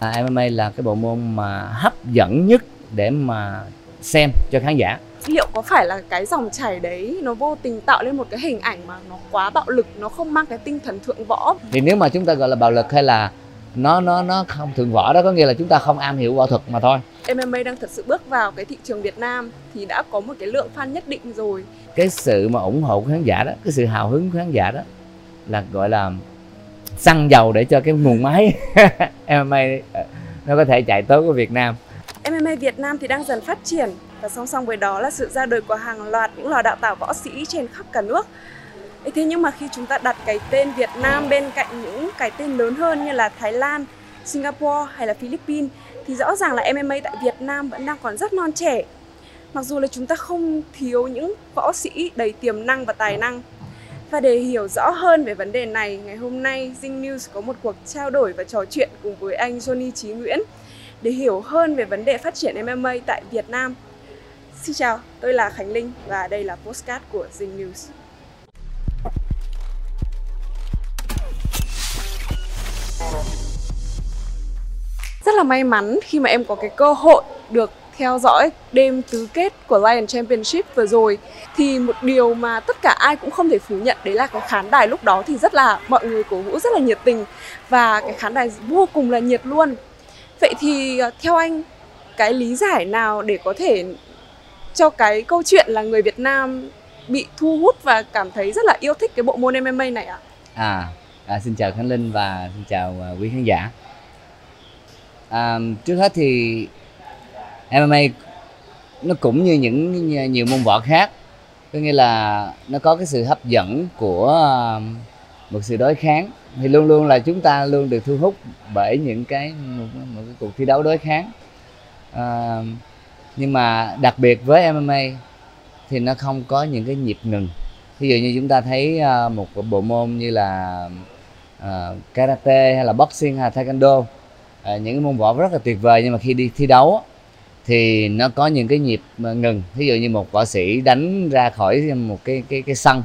à, MMA là cái bộ môn mà hấp dẫn nhất để mà xem cho khán giả. Liệu có phải là cái dòng chảy đấy nó vô tình tạo lên một cái hình ảnh mà nó quá bạo lực nó không mang cái tinh thần thượng võ? Thì nếu mà chúng ta gọi là bạo lực hay là nó nó nó không thượng võ đó có nghĩa là chúng ta không am hiểu võ thuật mà thôi. MMA đang thật sự bước vào cái thị trường Việt Nam thì đã có một cái lượng fan nhất định rồi. Cái sự mà ủng hộ của khán giả đó cái sự hào hứng của khán giả đó là gọi là xăng dầu để cho cái nguồn máy MMA ờ, nó có thể chạy tới của Việt Nam MMA Việt Nam thì đang dần phát triển và song song với đó là sự ra đời của hàng loạt những lò đào tạo võ sĩ trên khắp cả nước thế nhưng mà khi chúng ta đặt cái tên Việt Nam bên cạnh những cái tên lớn hơn như là Thái Lan, Singapore hay là Philippines thì rõ ràng là MMA tại Việt Nam vẫn đang còn rất non trẻ. Mặc dù là chúng ta không thiếu những võ sĩ đầy tiềm năng và tài năng. Và để hiểu rõ hơn về vấn đề này, ngày hôm nay Zing News có một cuộc trao đổi và trò chuyện cùng với anh Johnny Chí Nguyễn để hiểu hơn về vấn đề phát triển MMA tại Việt Nam. Xin chào, tôi là Khánh Linh và đây là Postcard của Zing News. Rất là may mắn khi mà em có cái cơ hội được theo dõi đêm tứ kết của Lion Championship vừa rồi thì một điều mà tất cả ai cũng không thể phủ nhận đấy là cái khán đài lúc đó thì rất là mọi người cổ vũ rất là nhiệt tình và cái khán đài vô cùng là nhiệt luôn. Vậy thì ờ, theo anh cái lý giải nào để có thể cho cái câu chuyện là người Việt Nam bị thu hút và cảm thấy rất là yêu thích cái bộ môn MMA này ạ? À? à, à xin chào Khánh Linh và xin chào ờ, quý khán giả. À, trước hết thì MMA nó cũng như những nhiều môn võ khác, có nghĩa là nó có cái sự hấp dẫn của um, một sự đối kháng. Thì luôn luôn là chúng ta luôn được thu hút bởi những cái một, một cái cuộc thi đấu đối kháng. À, nhưng mà đặc biệt với MMA thì nó không có những cái nhịp ngừng. Ví dụ như chúng ta thấy ờ, một bộ môn như là uh, karate hay là boxing hay là taekwondo uh, những cái môn võ rất là tuyệt vời nhưng mà khi đi thi đấu thì nó có những cái nhịp ờ, ngừng. Ví dụ như một võ sĩ đánh ra khỏi một cái cái cái sân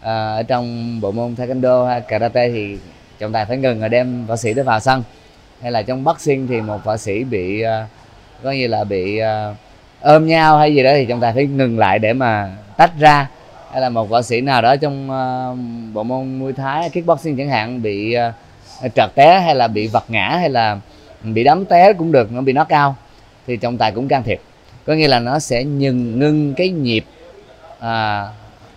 à, ở trong bộ môn taekwondo hay karate thì trọng tài phải ngừng rồi đem võ sĩ đó vào sân. Hay là trong boxing thì một võ sĩ bị à, có như là bị à, ôm nhau hay gì đó thì trọng tài phải ngừng lại để mà tách ra. Hay là một võ sĩ nào đó trong uh, bộ môn muay thái kickboxing chẳng hạn bị uh, trật té hay là bị vật ngã hay là bị đấm té cũng được nó bị nó cao thì trọng tài cũng can thiệp có nghĩa là nó sẽ ngừng ngưng cái nhịp uh,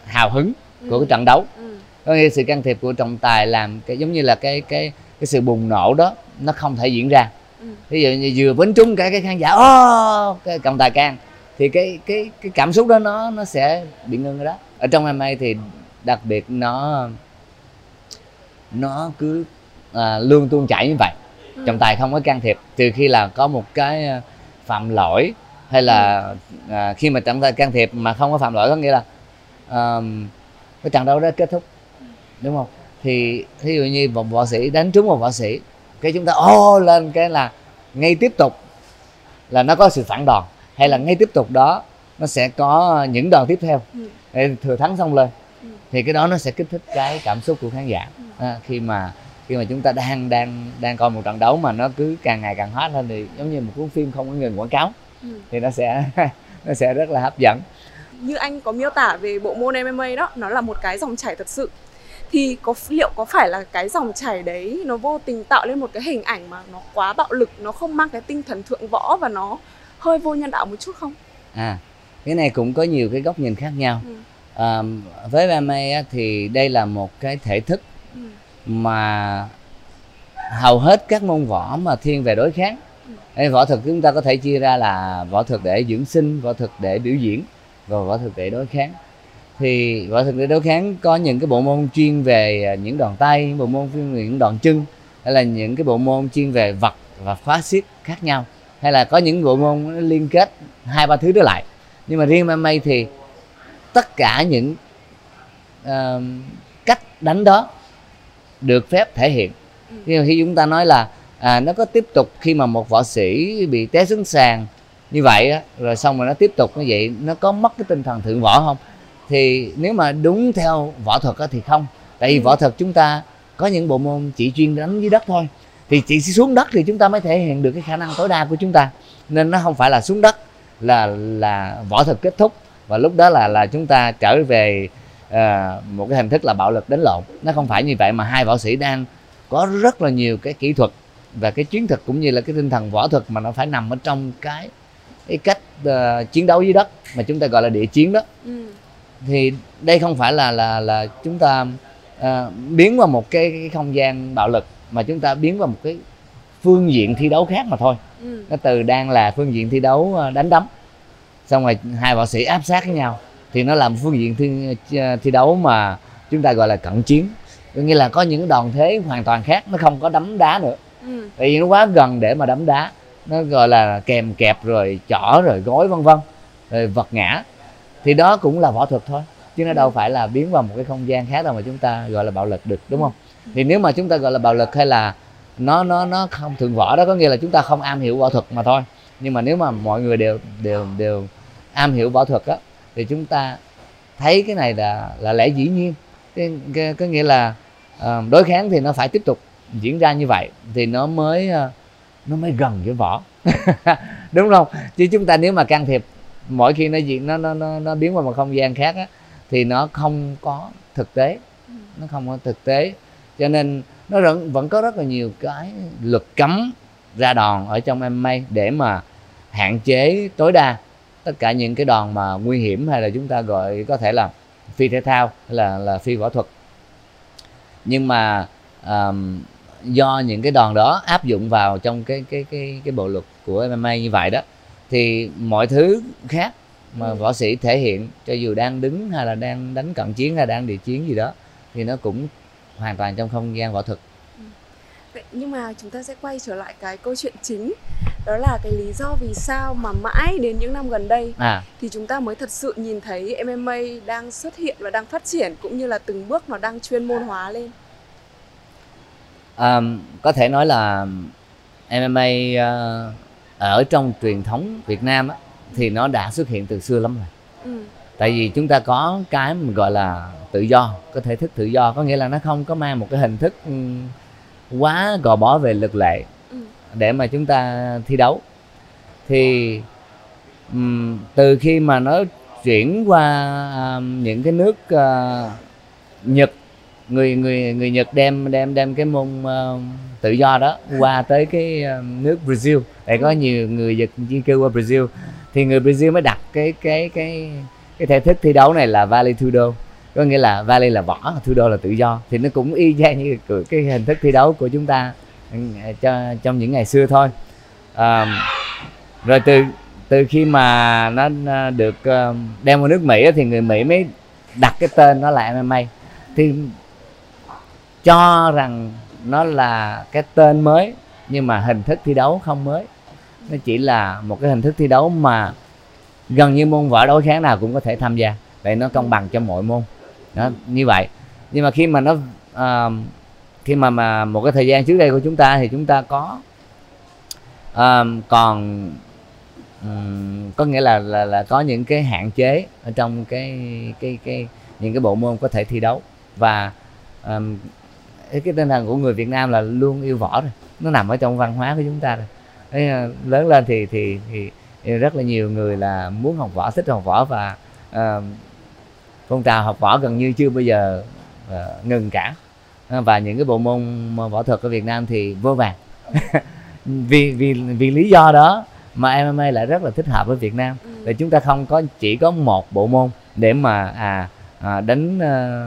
hào hứng của cái trận đấu ừ. có nghĩa sự can thiệp của trọng tài làm cái giống như là cái cái cái sự bùng nổ đó nó không thể diễn ra ừ. ví dụ như vừa bắn trúng cả cái khán giả oh, cái trọng tài can thì cái cái cái cảm xúc đó nó nó sẽ bị ngưng rồi đó ở trong MMA thì đặc biệt nó nó cứ à, luôn tuôn chảy như vậy ừ. trọng tài không có can thiệp trừ khi là có một cái à, phạm lỗi hay là ừ. à, khi mà trọng tài can thiệp mà không có phạm lỗi có nghĩa là à, cái trận đấu đó kết thúc đúng không thì ví dụ như một võ sĩ đánh trúng một võ sĩ cái chúng ta ô lên cái là ngay tiếp tục là nó có sự phản đòn hay là ngay tiếp tục đó nó sẽ có những đòn tiếp theo ừ. để thừa thắng xong lên ừ. thì cái đó nó sẽ kích thích cái cảm xúc của khán giả ừ. à, khi mà khi mà chúng ta đang đang đang coi một trận đấu mà nó cứ càng ngày càng hot lên thì giống như một cuốn phim không có ngừng quảng cáo ừ. thì nó sẽ nó sẽ rất là hấp dẫn như anh có miêu tả về bộ môn MMA đó nó là một cái dòng chảy thật sự thì có liệu có phải là cái dòng chảy đấy nó vô tình tạo lên một cái hình ảnh mà nó quá bạo lực nó không mang cái tinh thần thượng võ và nó hơi vô nhân đạo một chút không à cái này cũng có nhiều cái góc nhìn khác nhau ừ. à, với MMA thì đây là một cái thể thức ừ mà hầu hết các môn võ mà thiên về đối kháng ừ. võ thuật chúng ta có thể chia ra là võ thuật để dưỡng sinh võ thuật để biểu diễn và võ thuật để đối kháng thì võ thuật để đối kháng có những cái bộ môn chuyên về à, những đòn tay những bộ môn chuyên về những đòn chân hay là những cái bộ môn chuyên về vật và khóa xiết khác nhau hay là có những bộ môn liên kết hai ba thứ đó lại nhưng mà riêng MMA thì tất cả những uh, cách đánh đó được phép thể hiện. Nhưng mà khi chúng ta nói là à, nó có tiếp tục khi mà một võ sĩ bị té xuống sàn như vậy á, rồi xong rồi nó tiếp tục như vậy nó có mất cái tinh thần thượng võ không? Thì nếu mà đúng theo võ thuật á, thì không. Tại vì ừ. võ thuật chúng ta có những bộ môn chỉ chuyên đánh dưới đất thôi. Thì chỉ xuống đất thì chúng ta mới thể hiện được cái khả năng tối đa của chúng ta. Nên nó không phải là xuống đất là là võ thuật kết thúc. Và lúc đó là là chúng ta trở về uh, một cái hình thức là bạo lực đánh lộn nó không phải như vậy mà hai võ sĩ đang có rất là nhiều cái kỹ thuật và cái chiến thuật cũng như là cái tinh thần võ thuật mà nó phải nằm ở trong cái cái cách uh, chiến đấu dưới đất mà chúng ta gọi là địa chiến đó ừ. thì đây không phải là là là chúng ta uh, biến vào một cái, cái không gian bạo lực mà chúng ta biến vào một cái phương diện thi đấu khác mà thôi ừ. nó từ đang là phương diện thi đấu ờ, đánh đấm xong rồi hai võ sĩ áp sát với nhau thì nó làm phương diện thi, thi đấu mà chúng ta gọi là cận chiến. Có nghĩa là có những đòn thế hoàn toàn khác nó không có đấm đá nữa. Ừ. tại vì nó quá gần để mà đấm đá. Nó gọi là kèm kẹp rồi chỏ rồi gối vân vân rồi vật ngã. Thì đó cũng là võ thuật thôi chứ nó đâu phải là biến vào một cái không gian khác đâu mà chúng ta gọi là bạo lực được đúng không? Thì nếu mà chúng ta gọi là bạo lực hay là nó nó nó không thường võ đó có nghĩa là chúng ta không am hiểu võ thuật mà thôi. Nhưng mà nếu mà mọi người đều đều đều am hiểu võ thuật á thì chúng ta thấy cái này là là lẽ dĩ nhiên. Có nghĩa là ờ, đối kháng thì nó phải tiếp tục diễn ra như vậy thì nó mới ờ, nó mới gần với võ. Đúng không? Chứ chúng ta nếu mà can thiệp mỗi khi nó diễn nó nó nó, nó biến vào một không gian khác á, thì nó không có thực tế. Nó không có thực tế. Cho nên nó vẫn vẫn có rất là nhiều cái luật cấm ra đòn ở trong MMA để mà hạn chế tối đa tất cả những cái đòn mà nguy hiểm hay là chúng ta gọi có thể là phi thể thao hay là là phi võ thuật nhưng mà um, do những cái đòn đó áp dụng vào trong cái cái cái cái bộ luật của MMA như vậy đó thì mọi thứ khác mà ừ. võ sĩ thể hiện cho dù đang đứng hay là đang đánh cận chiến hay đang địa chiến gì đó thì nó cũng hoàn toàn trong không gian võ thuật ừ. Vậy nhưng mà chúng ta sẽ quay trở lại cái câu chuyện chính đó là cái lý do vì sao mà mãi đến những năm gần đây à. thì chúng ta mới thật sự nhìn thấy MMA đang xuất hiện và đang phát triển cũng như là từng bước nó đang chuyên môn hóa lên um, có thể nói là MMA uh, ở trong truyền thống Việt Nam á, thì nó đã xuất hiện từ xưa lắm rồi ừ. tại vì chúng ta có cái mình gọi là tự do có thể thức tự do có nghĩa là nó không có mang một cái hình thức ừ, quá gò bó về lực lệ để mà chúng ta thi đấu. Thì um, từ khi mà nó chuyển qua um, những cái nước uh, Nhật người người người Nhật đem đem đem cái môn uh, tự do đó qua tới cái uh, nước Brazil. Để có nhiều người Nhật di cư qua Brazil. Thì người Brazil mới đặt cái cái cái cái thể thức thi đấu này là Vale Tudo có nghĩa là Vale là võ Tudo là tự do. Thì nó cũng y chang như cái hình thức thi đấu của chúng ta cho trong những ngày xưa thôi. À, rồi từ từ khi mà nó được ờ, đem vào nước Mỹ thì người Mỹ mới đặt cái tên nó là MMA thì cho rằng nó là cái tên mới nhưng mà hình thức thi đấu không mới. Nó chỉ là một cái hình thức thi đấu mà gần như môn võ đối kháng nào cũng có thể tham gia. Vậy nó công bằng cho mọi môn. Đó như vậy. Nhưng mà khi mà nó uh, khi mà mà một cái thời gian trước đây của chúng ta thì chúng ta có uh, còn um, có nghĩa là, là là có những cái hạn chế ở trong cái cái cái những cái bộ môn có thể thi đấu. Và um, cái tinh thần của người Việt Nam là luôn yêu võ rồi. Nó nằm ở trong văn hóa của chúng ta rồi. Đấy, ờ, lớn lên thì, thì thì rất là nhiều người là muốn học võ thích học võ và uh, phong trào học võ gần như chưa bao giờ uh, ngừng cả và những cái bộ môn võ thuật ở Việt Nam thì vô vàng vì vì vì lý do đó mà MMA lại rất là thích hợp với Việt Nam. Để ừ. chúng ta không có chỉ có một bộ môn để mà à à, đánh à,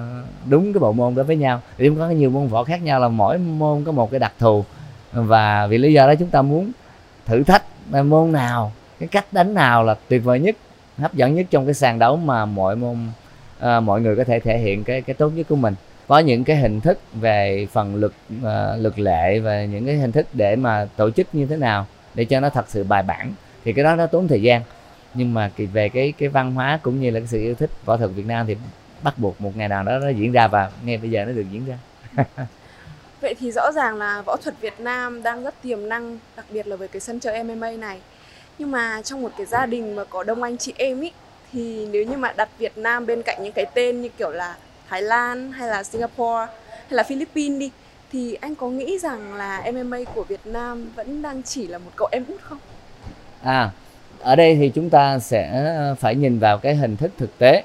đúng cái bộ môn đó với nhau. Thì chúng có nhiều môn võ khác nhau là mỗi môn có một cái đặc thù. Và vì lý do đó chúng ta muốn thử thách môn nào cái cách đánh nào là tuyệt vời nhất hấp dẫn nhất trong cái sàn đấu mà mọi môn à, mọi người có thể thể hiện cái cái tốt nhất của mình có những cái hình thức về phần lực uh, lực lệ và những cái hình thức để mà tổ chức như thế nào để cho nó thật sự bài bản thì cái đó nó tốn thời gian nhưng mà về cái cái văn hóa cũng như là cái sự yêu thích võ thuật Việt Nam thì bắt buộc một ngày nào đó nó diễn ra và ngay bây giờ nó được diễn ra Vậy thì rõ ràng là võ thuật Việt Nam đang rất tiềm năng, đặc biệt là với cái sân chơi MMA này. Nhưng mà trong một cái gia đình mà có đông anh chị em ý, thì nếu như mà đặt Việt Nam bên cạnh những cái tên như kiểu là Thái Lan hay là Singapore hay là Philippines đi thì anh có nghĩ rằng là MMA của Việt Nam vẫn đang chỉ là một cậu em út không? À, ở đây thì chúng ta sẽ ờ, phải nhìn vào cái hình thức thực tế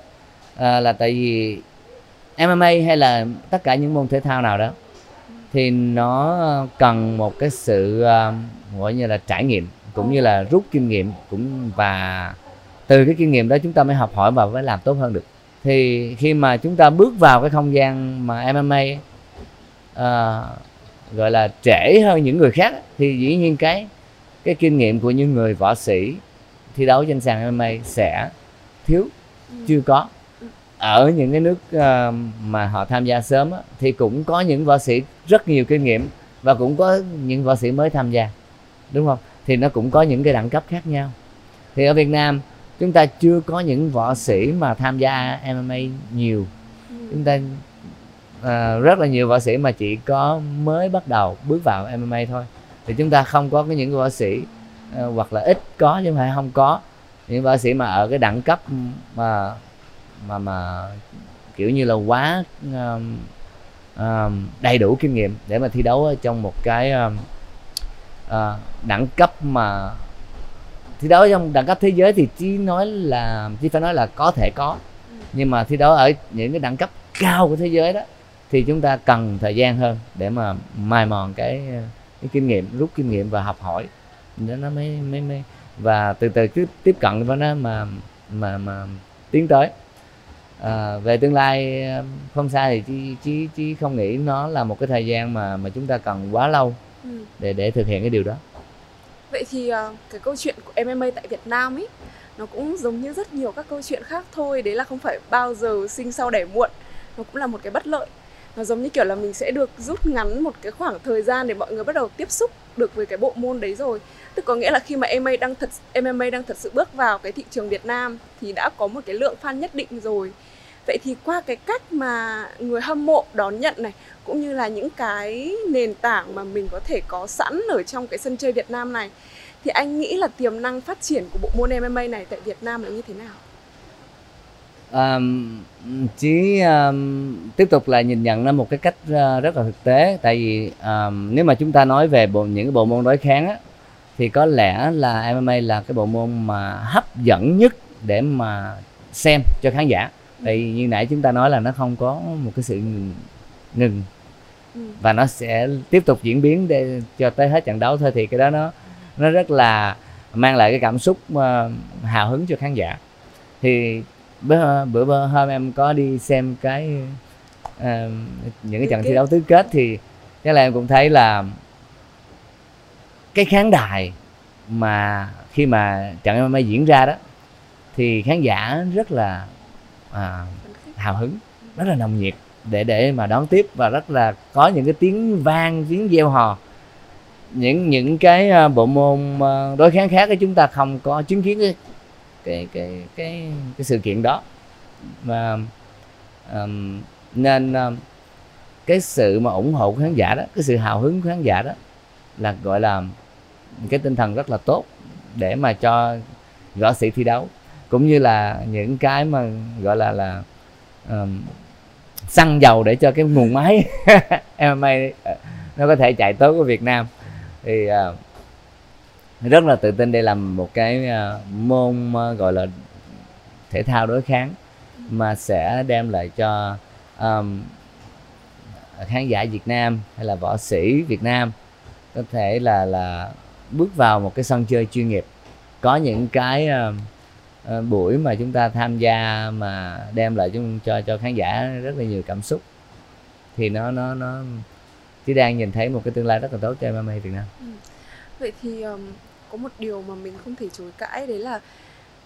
à, là tại vì MMA hay là tất cả những môn thể thao nào đó thì nó cần một cái sự uh, gọi như là trải nghiệm cũng như là rút kinh nghiệm cũng và từ cái kinh nghiệm đó chúng ta mới học hỏi và mới làm tốt hơn được thì khi mà chúng ta bước vào cái không gian mà MMA uh, gọi là trễ hơn những người khác thì dĩ nhiên cái cái kinh nghiệm của những người võ sĩ thi đấu trên sàn MMA sẽ thiếu ừ. chưa có. Ở những cái nước uh, mà họ tham gia sớm á, thì cũng có những võ sĩ rất nhiều kinh nghiệm và cũng có những võ sĩ mới tham gia đúng không? Thì nó cũng có những cái đẳng cấp khác nhau. Thì ở Việt Nam chúng ta chưa có những võ sĩ mà tham gia MMA nhiều. Ừ. chúng ta uh, rất là nhiều võ sĩ mà chỉ có mới bắt đầu bước vào MMA thôi. Thì chúng ta không có cái những võ sĩ uh, hoặc là ít có chứ không phải không có. Những võ sĩ mà ở cái đẳng cấp mà mà mà kiểu như là quá um, um, đầy đủ kinh nghiệm để mà thi đấu trong một cái um, uh, đẳng cấp mà thi đấu trong đẳng cấp thế giới thì chỉ nói là chỉ phải nói là có thể có. Nhưng mà thi đấu ở những cái đẳng cấp cao của thế giới đó thì chúng ta cần thời gian hơn để mà mài mòn cái cái kinh nghiệm rút kinh nghiệm và học hỏi. Để nó mới mới mới và từ từ cứ tiếp cận với nó mà mà mà tiến tới. À, về tương lai không xa thì chỉ, chỉ chỉ không nghĩ nó là một cái thời gian mà mà chúng ta cần quá lâu ừ. để để thực hiện cái điều đó vậy thì ờ, cái câu chuyện của MMA tại Việt Nam ấy nó cũng giống như rất nhiều các câu chuyện khác thôi, đấy là không phải bao giờ sinh sau đẻ muộn, nó cũng là một cái bất lợi. Nó giống như kiểu là mình sẽ được rút ngắn một cái khoảng thời gian để mọi người bắt đầu tiếp xúc được với cái bộ môn đấy rồi. Tức có nghĩa là khi mà MMA đang thật MMA đang thật sự bước vào cái thị trường Việt Nam thì đã có một cái lượng fan nhất định rồi vậy thì qua cái cách mà người hâm mộ đón nhận này cũng như là những cái nền tảng mà mình có thể có sẵn ở trong cái sân chơi Việt Nam này thì anh nghĩ là tiềm năng phát triển của bộ môn MMA này tại Việt Nam là như thế nào? Um, chỉ um, tiếp tục là nhìn nhận nó một cái cách uh, rất là thực tế tại vì um, nếu mà chúng ta nói về bộ, những cái bộ môn đối kháng á, thì có lẽ là MMA là cái bộ môn mà hấp dẫn nhất để mà xem cho khán giả tại vì như nãy chúng ta nói là nó không có một cái sự ngừng ừ. và nó sẽ tiếp tục diễn biến để cho tới hết trận đấu thôi thì cái đó nó nó rất là mang lại cái cảm xúc uh, hào hứng cho khán giả. Thì bữa bữa, bữa hôm em có đi xem cái uh, những cái trận thi đấu tứ kết thì chắc là em cũng thấy là cái khán đài mà khi mà trận MMA diễn ra đó thì khán giả rất là à, hào hứng rất là nồng nhiệt để để mà đón tiếp và rất là có những cái tiếng vang tiếng gieo hò. Những những cái à, bộ môn à, đối kháng khác thì chúng ta không có chứng kiến cái cái cái cái, cái sự kiện đó. Và um, nên um, cái sự mà ủng hộ của khán giả đó cái sự hào hứng của khán giả đó là gọi là cái tinh thần rất là tốt để mà cho võ sĩ thi đấu cũng như là những cái mà gọi là là um, xăng dầu để cho cái nguồn máy MMA ờ, nó có thể chạy tới của Việt Nam. Thì uh, rất là tự tin đây là một cái uh, môn uh, gọi là thể thao đối kháng mà sẽ đem lại cho um, khán giả Việt Nam hay là võ sĩ Việt Nam có thể là là bước vào một cái sân chơi chuyên nghiệp. Có những cái uh, Ờ, buổi mà chúng ta tham gia mà đem lại cho cho khán giả rất là nhiều cảm xúc thì nó nó nó chỉ đang nhìn thấy một cái tương lai rất là tốt cho MMA Việt Nam. Ừ. Vậy thì um, có một điều mà mình không thể chối cãi đấy là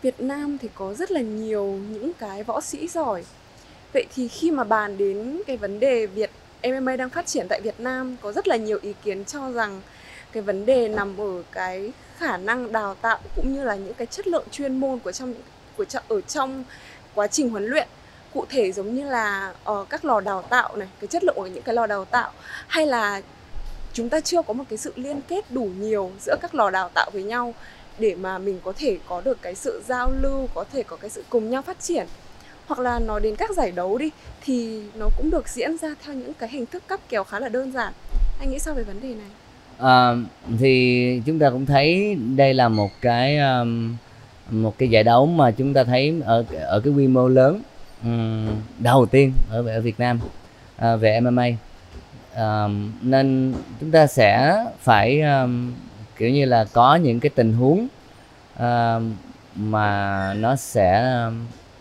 Việt Nam thì có rất là nhiều những cái võ sĩ giỏi. Vậy thì khi mà bàn đến cái vấn đề Việt MMA đang phát triển tại Việt Nam có rất là nhiều ý kiến cho rằng cái vấn đề nằm ở cái khả năng đào tạo cũng như là những cái chất lượng chuyên môn của trong của ở trong quá trình huấn luyện. Cụ thể giống như là uh, các lò đào tạo này cái chất lượng của những cái lò đào tạo hay là chúng ta chưa có một cái sự liên kết đủ nhiều giữa các lò đào tạo với nhau để mà mình có thể có được cái sự giao lưu có thể có cái sự cùng nhau phát triển. Hoặc là nói đến các giải đấu đi thì nó cũng được diễn ra theo những cái hình thức cấp kèo khá là đơn giản. Anh nghĩ sao về vấn đề này? À, thì chúng ta cũng thấy đây là một cái um, một cái giải đấu mà chúng ta thấy ở ở cái quy mô lớn um, đầu tiên ở ở Việt Nam uh, về MMA um, nên chúng ta sẽ phải um, kiểu như là có những cái tình huống uh, mà nó sẽ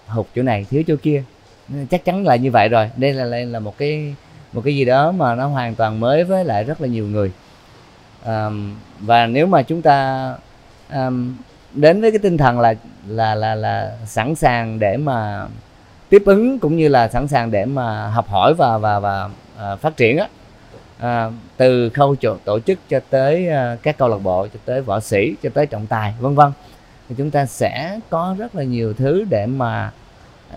hụt chỗ này thiếu chỗ kia. Chắc chắn là như vậy rồi. Đây là đây là một cái một cái gì đó mà nó hoàn toàn mới với lại rất là nhiều người um, và nếu mà chúng ta um, đến với cái tinh thần là là là là sẵn sàng để mà tiếp ứng cũng như là sẵn sàng để mà học hỏi và và và uh, phát triển á uh, từ khâu chỗ, tổ chức cho tới uh, các câu lạc bộ cho tới võ sĩ cho tới trọng tài vân vân thì chúng ta sẽ có rất là nhiều thứ để mà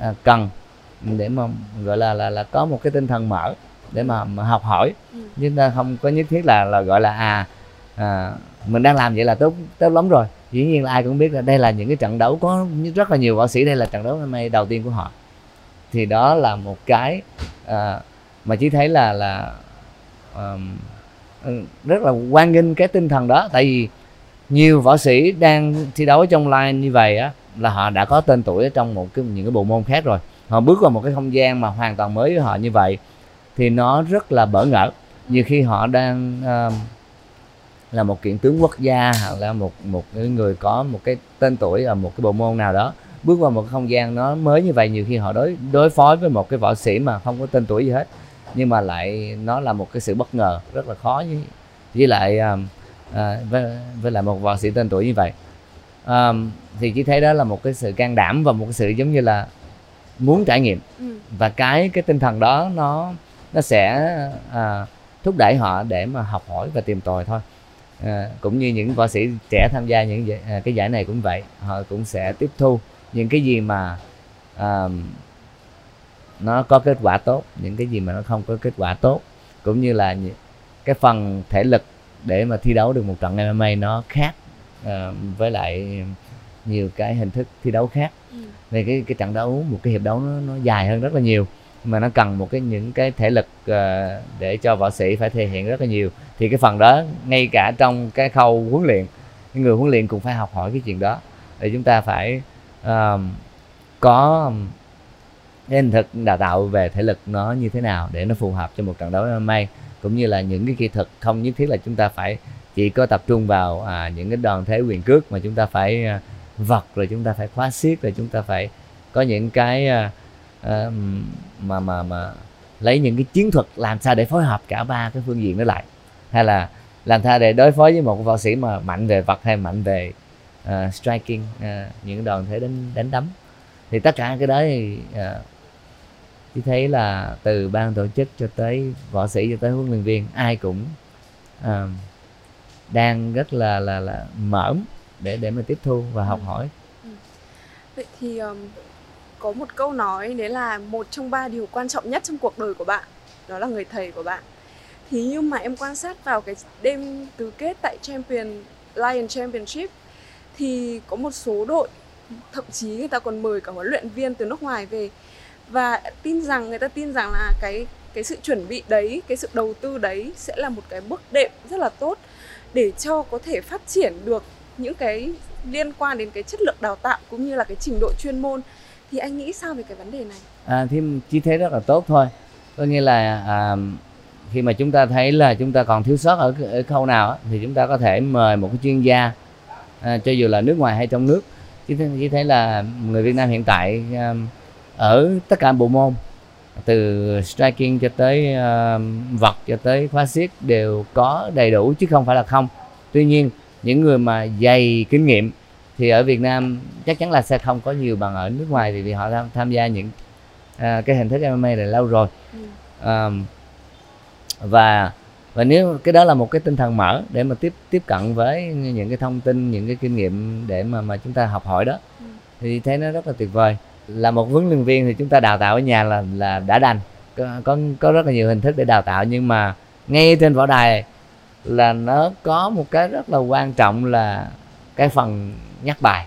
uh, cần để mà gọi là là là có một cái tinh thần mở để mà, mà học hỏi ừ chứ ta không có nhất thiết là là gọi là à, à mình đang làm vậy là tốt tốt lắm rồi. Dĩ nhiên là ai cũng biết là đây là những cái trận đấu có rất là nhiều võ sĩ đây là trận đấu năm nay đầu tiên của họ. Thì đó là một cái à, mà chỉ thấy là là um, rất là quan nghênh cái tinh thần đó. Tại vì nhiều võ sĩ đang thi đấu trong line như vậy á là họ đã có tên tuổi trong một cái những cái bộ môn khác rồi. Họ bước vào một cái không gian mà hoàn toàn mới với họ như vậy thì nó rất là bỡ ngỡ nhiều khi họ đang uh, là một kiện tướng quốc gia hoặc là một một người có một cái tên tuổi ở một cái bộ môn nào đó bước vào một không gian nó mới như vậy nhiều khi họ đối đối phó với một cái võ sĩ mà không có tên tuổi gì hết. Nhưng mà lại nó là một cái sự bất ngờ rất là khó với với lại uh, uh, với, với lại một võ sĩ tên tuổi như vậy. Um, thì chỉ thấy đó là một cái sự can đảm và một cái sự giống như là muốn trải nghiệm. Ừ. và cái cái tinh thần đó nó nó sẽ à, thúc đẩy họ để mà học hỏi và tìm tòi thôi. À, cũng như những võ sĩ trẻ tham gia những à, cái giải này cũng vậy họ cũng sẽ tiếp thu những cái gì mà à, nó có kết quả tốt những cái gì mà nó không có kết quả tốt cũng như là cái phần thể lực để mà thi đấu được một trận MMA nó khác à, với lại nhiều cái hình thức thi đấu khác. Ừ. về cái cái trận đấu một cái hiệp đấu nó, nó dài hơn rất là nhiều mà nó cần một cái những cái thể lực uh, để cho võ sĩ phải thể hiện rất là nhiều. Thì cái phần đó ngay cả trong cái khâu huấn luyện người huấn luyện cũng phải học hỏi cái chuyện đó. Để chúng ta phải uh, có cái hình thức đào tạo về thể lực nó như thế nào để nó phù hợp cho một trận đấu MMA cũng như là những cái kỹ thuật không nhất thiết là chúng ta phải chỉ có tập trung vào à, những cái đòn thế quyền cước mà chúng ta phải à, vật rồi chúng ta phải khóa xiết rồi chúng ta phải có những cái à, à, mà mà mà lấy những cái chiến thuật làm sao để phối hợp cả ba cái phương diện đó lại. Hay là làm sao để đối phó với một võ sĩ mà mạnh về vật hay mạnh về uh, striking uh, những đòn thế đánh đánh đấm. Thì tất cả cái đó thì uh, chỉ thấy là từ ban tổ chức cho tới võ sĩ cho tới huấn luyện viên ai cũng uh, đang rất là là là mở để để mà tiếp thu và học ừ. hỏi. Vậy thì um, có một câu nói, đấy là một trong ba điều quan trọng nhất trong cuộc đời của bạn, đó là người thầy của bạn. Thì nhưng mà em quan sát vào cái đêm tứ kết tại Champion Lion Championship, thì có một số đội, thậm chí người ta còn mời cả huấn luyện viên từ nước ngoài về. Và tin rằng, người ta tin rằng là cái cái sự chuẩn bị đấy, cái sự đầu tư đấy sẽ là một cái bước đệm rất là tốt để cho có thể phát triển được những cái liên quan đến cái chất lượng đào tạo cũng như là cái trình độ chuyên môn thì anh nghĩ sao về cái vấn đề này? À, thì chỉ thấy rất là tốt thôi. Có nghĩa là à, khi mà chúng ta thấy là chúng ta còn thiếu sót ở, ở khâu nào thì chúng ta có thể mời một cái chuyên gia à, cho dù là nước ngoài hay trong nước. Chỉ, thấy chỉ thấy là người Việt Nam hiện tại à, ở tất cả bộ môn từ striking cho tới uh, vật cho tới khóa xiết đều có đầy đủ chứ không phải là không. Tuy nhiên những người mà dày kinh nghiệm thì ở Việt Nam chắc chắn là sẽ không có nhiều bằng ở nước ngoài vì, vì họ tham, tham gia những uh, cái hình thức MMA này lâu rồi. Um, và và nếu cái đó là một cái tinh thần mở để mà tiếp tiếp cận với những cái thông tin những cái kinh nghiệm để mà mà chúng ta học hỏi đó ừ. thì thấy nó rất là tuyệt vời. Là một huấn luyện viên thì chúng ta đào tạo ở nhà là là đã đành. Có, có có rất là nhiều hình thức để đào tạo nhưng mà ngay trên võ đài là nó có một cái rất là quan trọng là cái phần nhắc bài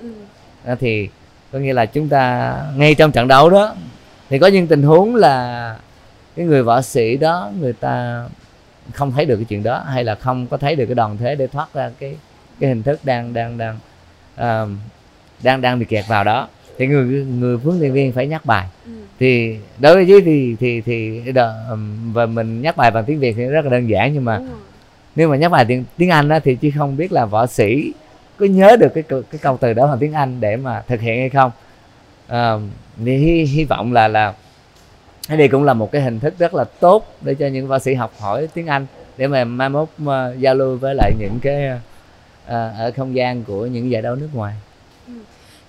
ừ. thì có nghĩa là chúng ta ngay trong trận đấu đó thì có những tình huống là cái người võ sĩ đó người ta không thấy được cái chuyện đó hay là không có thấy được cái đoàn thế để thoát ra cái cái hình thức đang đang đang uh, đang đang bị kẹt vào đó thì người người huấn luyện viên phải nhắc bài ừ. thì đối với dưới thì thì thì và mình nhắc bài bằng tiếng việt thì rất là đơn giản nhưng mà nếu mà nhắc bài tiếng tiếng anh đó thì chỉ không biết là võ sĩ có nhớ được cái cái câu từ đó bằng tiếng anh để mà thực hiện hay không? À, thì hy, hy vọng là là cái đây cũng là một cái hình thức rất là tốt để cho những bác sĩ học hỏi tiếng anh để mà mai mốt mà giao lưu với lại những cái uh, ở không gian của những giải đấu nước ngoài. Ừ.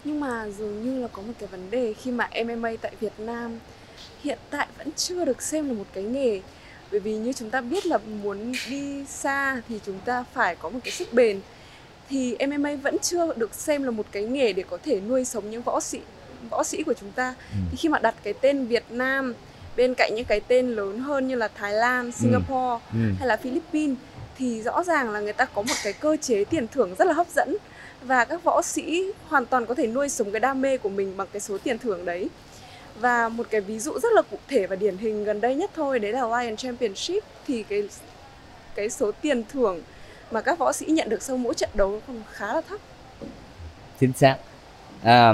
nhưng mà dường như là có một cái vấn đề khi mà MMA tại Việt Nam hiện tại vẫn chưa được xem là một cái nghề. Bởi vì như chúng ta biết là muốn đi xa thì chúng ta phải có một cái sức bền thì MMA vẫn chưa được xem là một cái nghề để có thể nuôi sống những võ sĩ võ sĩ của chúng ta ừ. thì khi mà đặt cái tên Việt Nam bên cạnh những cái tên lớn hơn như là Thái Lan, ừ. Singapore ừ. Ừ. hay là Philippines thì rõ ràng là người ta có một cái cơ chế tiền thưởng rất là hấp dẫn và các võ sĩ hoàn toàn có thể nuôi sống cái đam mê của mình bằng cái số tiền thưởng đấy và một cái ví dụ rất là cụ thể và điển hình gần đây nhất thôi đấy là Lion Championship thì cái cái số tiền thưởng mà các võ sĩ nhận được sau mỗi trận đấu còn khá là thấp. Chính xác. À,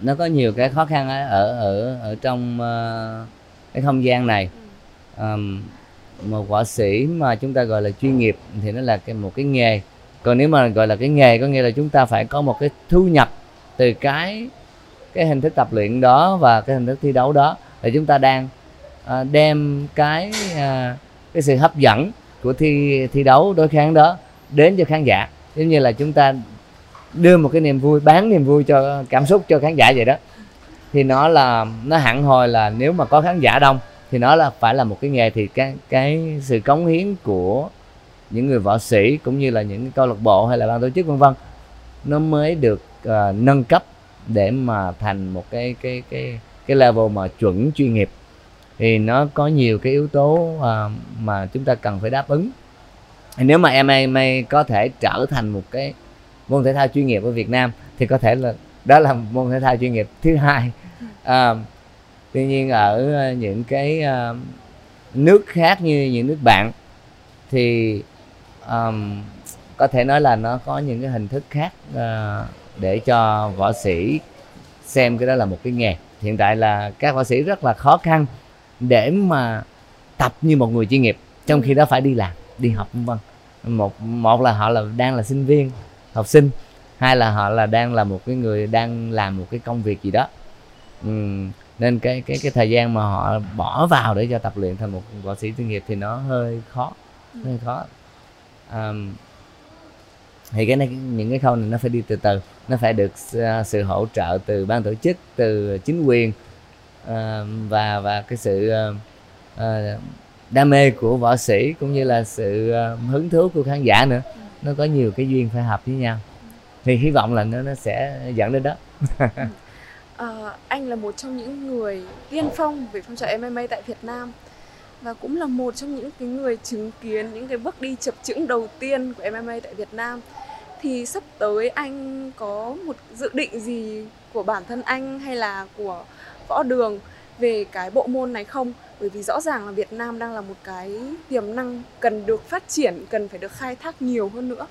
nó có nhiều cái khó khăn ở ở ở trong uh, cái không gian này. Um, một võ sĩ mà chúng ta gọi là chuyên nghiệp thì nó là cái một cái nghề. Còn nếu mà gọi là cái nghề có nghĩa là chúng ta phải có một cái thu nhập từ cái cái hình thức tập luyện đó và cái hình thức thi đấu đó là chúng ta đang uh, đem cái uh, cái sự hấp dẫn của thi thi đấu đối kháng đó đến cho khán giả. Giống như là chúng ta đưa một cái niềm vui bán niềm vui cho cảm xúc cho khán giả vậy đó. Thì nó là nó hẳn hồi là nếu mà có khán giả đông thì nó là phải là một cái nghề thì cái cái sự cống hiến của những người võ sĩ cũng như là những câu lạc bộ hay là ban tổ chức vân vân nó mới được uh, nâng cấp để mà thành một cái cái cái cái level mà chuẩn chuyên nghiệp. Thì nó có nhiều cái yếu tố uh, mà chúng ta cần phải đáp ứng nếu mà MMA có thể trở thành một cái môn thể thao chuyên nghiệp ở Việt Nam thì có thể là đó là môn thể thao chuyên nghiệp thứ hai. À, tuy nhiên ở ờ, những cái uh, nước khác như những nước bạn thì um, có thể nói là nó có những cái hình thức khác uh, để cho võ sĩ xem cái đó là một cái nghề. Hiện tại là các võ sĩ rất là khó khăn để mà tập như một người chuyên nghiệp trong khi đó phải đi làm đi học vân vân. Một một là họ là đang là sinh viên học sinh. Hai là họ là đang là một cái người đang làm một cái công việc gì đó. Ừ, nên cái cái cái thời gian mà họ bỏ vào để cho tập luyện thành một võ sĩ chuyên nghiệp thì nó hơi khó hơi khó. Um, thì cái này những cái khâu này nó phải đi từ từ. Nó phải được uh, sự hỗ trợ từ ban tổ chức từ chính quyền uh, và và cái sự uh, uh, đam mê của võ sĩ cũng như là sự ờ, hứng thú của khán giả nữa. Nó có nhiều cái duyên phải hợp với nhau. Thì hy vọng là nó nó sẽ dẫn đến đó. À, anh là một trong những người tiên phong về phong trào MMA tại Việt Nam và cũng là một trong những cái người chứng kiến những cái bước đi chập chững đầu tiên của MMA tại Việt Nam. Thì sắp tới anh có một dự định gì của bản thân anh hay là của võ đường về cái bộ môn này không? Bởi vì rõ ràng là Việt Nam đang là một cái tiềm năng cần được phát triển cần phải được khai thác nhiều hơn nữa.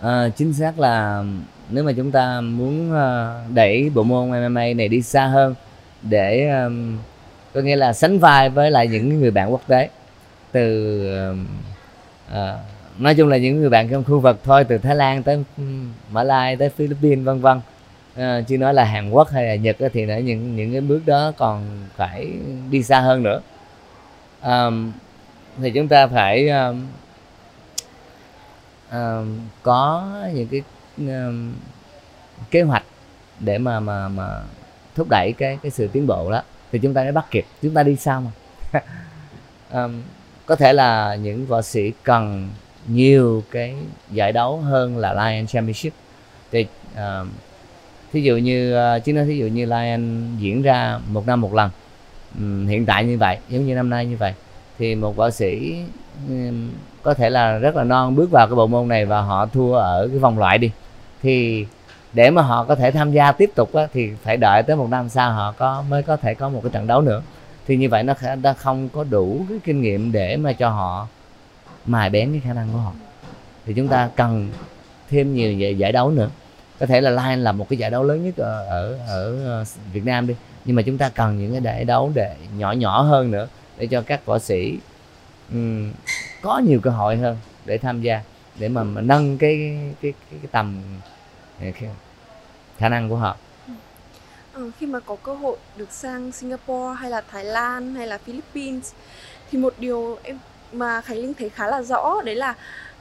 À, chính xác là nếu mà chúng ta muốn ờ, đẩy bộ môn MMA này đi xa hơn để có nghĩa là sánh vai với lại những người bạn quốc tế từ à, nói chung là những người bạn trong khu vực thôi từ Thái Lan tới Mã Lai tới Philippines vân vân à, chứ nói là Hàn Quốc hay là Nhật thì nữa những những cái bước đó còn phải đi xa hơn nữa. À, thì chúng ta phải à, à, có những cái à, kế hoạch để mà mà mà thúc đẩy cái cái sự tiến bộ đó. Thì chúng ta mới bắt kịp chúng ta đi sao mà. À, có thể là những võ sĩ cần nhiều cái giải đấu hơn là Lion Championship. Thì uh, thí dụ như à, chứ nói thí dụ như Lion diễn ra một năm một lần hiện tại như vậy giống như năm nay như vậy thì một võ sĩ có thể là rất là non bước vào cái bộ môn này và họ thua ở cái vòng loại đi. Thì để mà họ có thể tham gia tiếp tục á, thì phải đợi tới một năm sau họ có mới có thể có một cái trận đấu nữa. Thì như vậy nó đã không có đủ cái kinh nghiệm để mà cho họ mài bén cái khả năng của họ. Thì chúng ta cần thêm nhiều giải đấu nữa có thể là Lion là một cái giải đấu lớn nhất ở ở, ở ờ, Việt Nam đi. Nhưng mà chúng ta cần những cái giải đấu để nhỏ nhỏ hơn nữa để cho các võ sĩ um, có nhiều cơ hội hơn để tham gia để mà, mà nâng cái cái, cái, cái tầm ờ, cái khả năng của họ. Ừ, khi mà có cơ hội được sang Singapore hay là Thái Lan hay là Philippines thì một điều em mà Khánh Linh thấy khá là rõ đấy là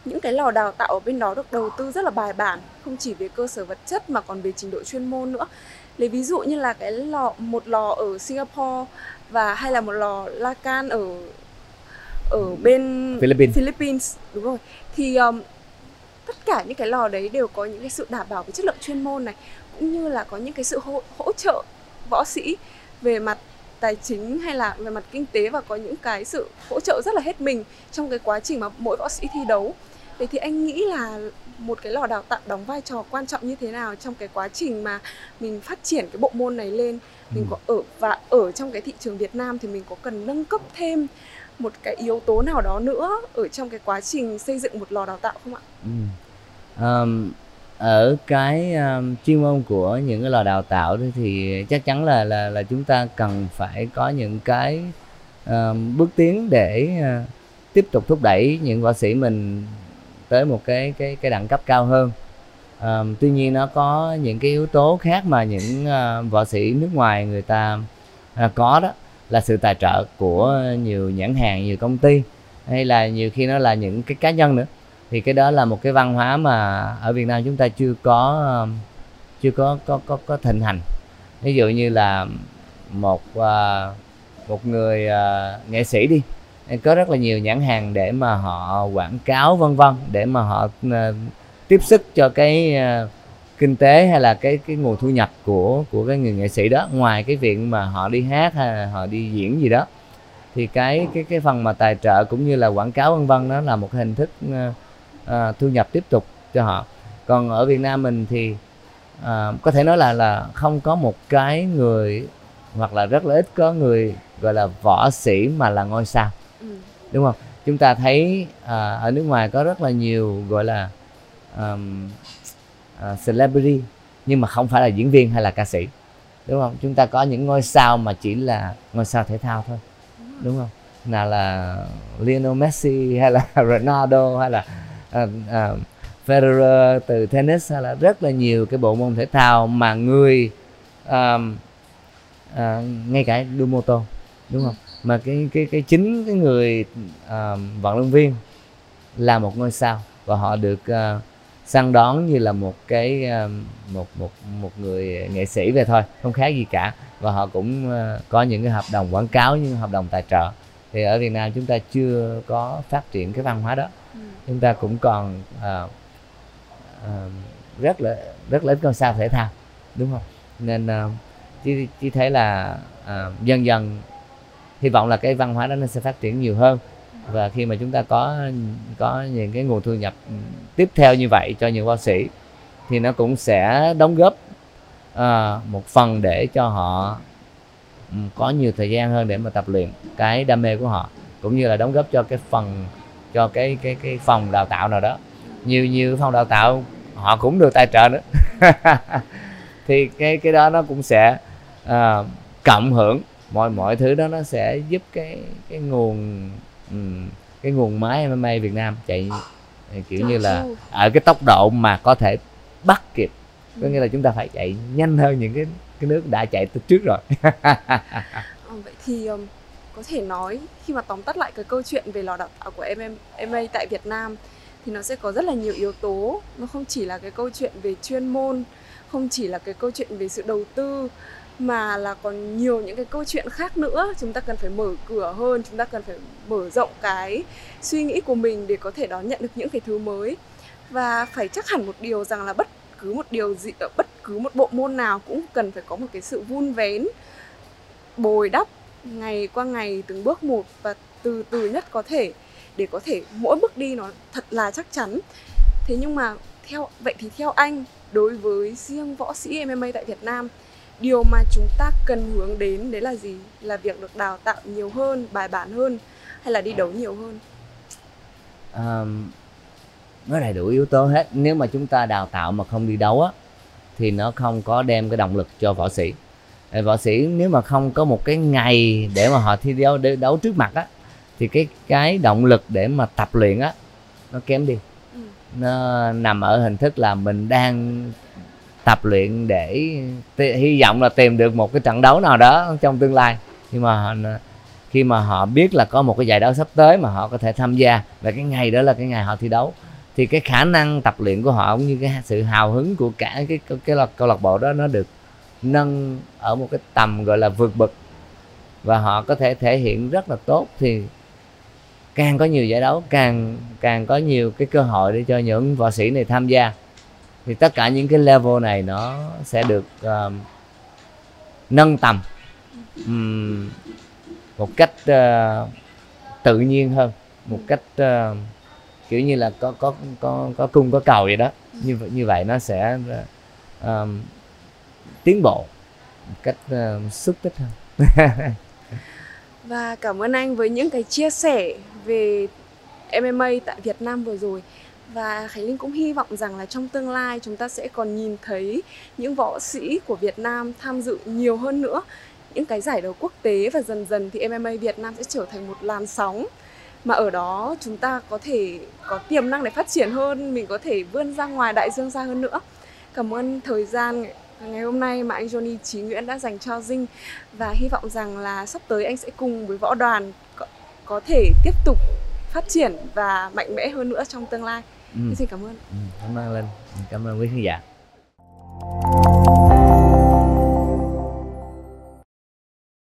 những cái lò đào tạo ở bên đó được đầu tư rất là bài bản không chỉ về cơ sở vật chất mà còn về trình độ chuyên môn nữa. Lấy ví dụ như là cái lò một lò ở Singapore và hay là một lò Lacan ở ở bên Philippines, Philippines đúng rồi. Thì um, tất cả những cái lò đấy đều có những cái sự đảm bảo về chất lượng chuyên môn này cũng như là có những cái sự hỗ, hỗ trợ võ sĩ về mặt tài chính hay là về mặt kinh tế và có những cái sự hỗ trợ rất là hết mình trong cái quá trình mà mỗi võ sĩ thi đấu Vậy thì anh nghĩ là một cái lò đào tạo đóng vai trò quan trọng như thế nào trong cái quá trình mà mình phát triển cái bộ môn này lên mình ừ. có ở và ở trong cái thị trường Việt Nam thì mình có cần nâng cấp thêm một cái yếu tố nào đó nữa ở trong cái quá trình xây dựng một lò đào tạo không ạ? Ừ. Um, ở cái um, chuyên môn của những cái lò đào tạo thì chắc chắn là là là chúng ta cần phải có những cái um, bước tiến để uh, tiếp tục thúc đẩy những võ sĩ mình tới một cái cái cái đẳng cấp cao hơn. À, tuy nhiên nó có những cái yếu tố khác mà những uh, võ sĩ nước ngoài người ta uh, có đó là sự tài trợ của nhiều nhãn hàng nhiều công ty hay là nhiều khi nó là những cái cá nhân nữa. Thì cái đó là một cái văn hóa mà ở Việt Nam chúng ta chưa có uh, chưa có có có có thịnh hành. Ví dụ như là một uh, một người uh, nghệ sĩ đi có rất là nhiều nhãn hàng để mà họ quảng cáo vân vân để mà họ ờ, tiếp sức cho cái ờ, kinh tế hay là cái cái nguồn thu nhập của của cái người nghệ sĩ đó. Ngoài cái việc mà họ đi hát hay là họ đi diễn gì đó thì cái cái cái phần mà tài trợ cũng như là quảng cáo vân vân đó là một hình thức uh, thu nhập tiếp tục cho họ. Còn ở Việt Nam mình thì uh, có thể nói là là không có một cái người hoặc là rất là ít có người gọi là võ sĩ mà là ngôi sao ừ. đúng không? Chúng ta thấy uh, ở nước ngoài có rất là nhiều gọi là um, uh, celebrity nhưng mà không phải là diễn viên hay là ca sĩ. Đúng không? Chúng ta có những ngôi sao mà chỉ là ngôi sao thể thao thôi. Đúng không? Nào là Lionel Messi hay là Ronaldo hay là uh, uh, Federer từ tennis hay là rất là nhiều cái bộ môn thể thao mà người um, uh, ngay cả đua mô tô đúng không mà cái cái cái chính cái người uh, vận động viên là một ngôi sao và họ được uh, săn đón như là một cái uh, một một một người nghệ sĩ về thôi không khác gì cả. Và họ cũng uh, có những cái hợp đồng quảng cáo những hợp đồng tài trợ. Thì ở Việt Nam chúng ta chưa có phát triển cái văn hóa đó. Ừ. chúng ta cũng còn uh, uh, rất là rất là ít ngôi sao thể thao đúng không? Nên uh, chỉ chỉ thấy là uh, dần dần hy vọng là cái văn hóa đó nó sẽ phát triển nhiều hơn. Và khi mà chúng ta có có những cái nguồn thu nhập tiếp theo như vậy cho những bác sĩ thì nó cũng sẽ đóng góp uh, một phần để cho họ ừ, có nhiều thời gian hơn để mà tập luyện. Cái đam mê của họ cũng như là đóng góp cho cái phần cho cái cái cái phòng đào tạo nào đó. Nhiều nhiều phòng đào tạo họ cũng được tài trợ nữa. Thì cái cái đó nó cũng sẽ uh, cộng hưởng mọi mọi thứ đó nó sẽ giúp cái cái nguồn um, cái nguồn máy MMA Việt Nam. Chạy kiểu như là ở cái tốc độ mà có thể bắt kịp có nghĩa là chúng ta phải chạy nhanh hơn những cái cái nước đã chạy từ trước rồi. À, vậy thì um, có thể nói khi mà tóm tắt lại cái câu chuyện về lò đào tạo của MMA tại Việt Nam thì nó sẽ có rất là nhiều yếu tố. Nó không chỉ là cái câu chuyện về chuyên môn không chỉ là cái câu chuyện về sự đầu tư mà là còn nhiều những cái câu chuyện khác nữa. Chúng ta cần phải mở cửa hơn, chúng ta cần phải mở rộng cái suy nghĩ của mình để có thể đón nhận được những cái thứ mới. Và phải chắc hẳn một điều rằng là bất cứ một điều gì ở bất cứ một bộ môn nào cũng cần phải có một cái sự vun vén, bồi đắp ngày qua ngày, từng bước một và từ từ nhất có thể, để có thể mỗi bước đi nó thật là chắc chắn. Thế nhưng mà theo, vậy thì theo anh, đối với riêng võ sĩ MMA tại Việt Nam điều mà chúng ta cần hướng đến đấy là gì? Là việc được đào tạo nhiều hơn bài bản hơn hay là đi đấu nhiều hơn? Um, nó đầy đủ yếu tố hết. Nếu mà chúng ta đào tạo mà không đi đấu á thì nó không có đem cái động lực cho võ sĩ. Võ sĩ nếu mà không có một cái ngày để mà họ thi đấu để đấu trước mặt á thì cái cái động lực để mà tập luyện á nó kém đi. Ừ. nó nằm ở hình thức là mình đang tập luyện để hy vọng là tìm được một cái trận đấu nào đó trong tương lai. Nhưng mà à, khi mà họ biết là có một cái giải đấu sắp tới mà họ có thể tham gia và cái ngày đó là cái ngày họ thi đấu thì cái khả năng tập luyện của họ cũng như cái sự hào hứng của cả cái cái, cái, cái câu lạc bộ đó nó được nâng ở một cái tầm gọi là vượt bậc. Và họ có thể thể hiện rất là tốt thì càng có nhiều giải đấu càng càng có nhiều cái cơ hội để cho những võ sĩ này tham gia thì tất cả những cái level này nó sẽ được uh, nâng tầm um, một cách uh, tự nhiên hơn. Một cách uh, kiểu như là có có có có cung có cầu vậy đó. Như như vậy nó sẽ uh, tiến bộ một cách uh, xúc tích hơn. Và cảm ơn anh với những cái chia sẻ về MMA tại Việt Nam vừa rồi và Khánh Linh cũng hy vọng rằng là trong tương lai chúng ta sẽ còn nhìn thấy những võ sĩ của Việt Nam tham dự nhiều hơn nữa những cái giải đấu quốc tế và dần dần thì MMA Việt Nam sẽ trở thành một làn sóng mà ở đó chúng ta có thể có tiềm năng để phát triển hơn mình có thể vươn ra ngoài đại dương xa hơn nữa cảm ơn thời gian ngày hôm nay mà anh Johnny Chí Nguyễn đã dành cho Dinh và hy vọng rằng là sắp tới anh sẽ cùng với võ đoàn có, có thể tiếp tục phát triển và mạnh mẽ hơn nữa trong tương lai. Ừ. Xin cảm ơn. Ừ, cảm ơn Linh, cảm ơn quý khán giả.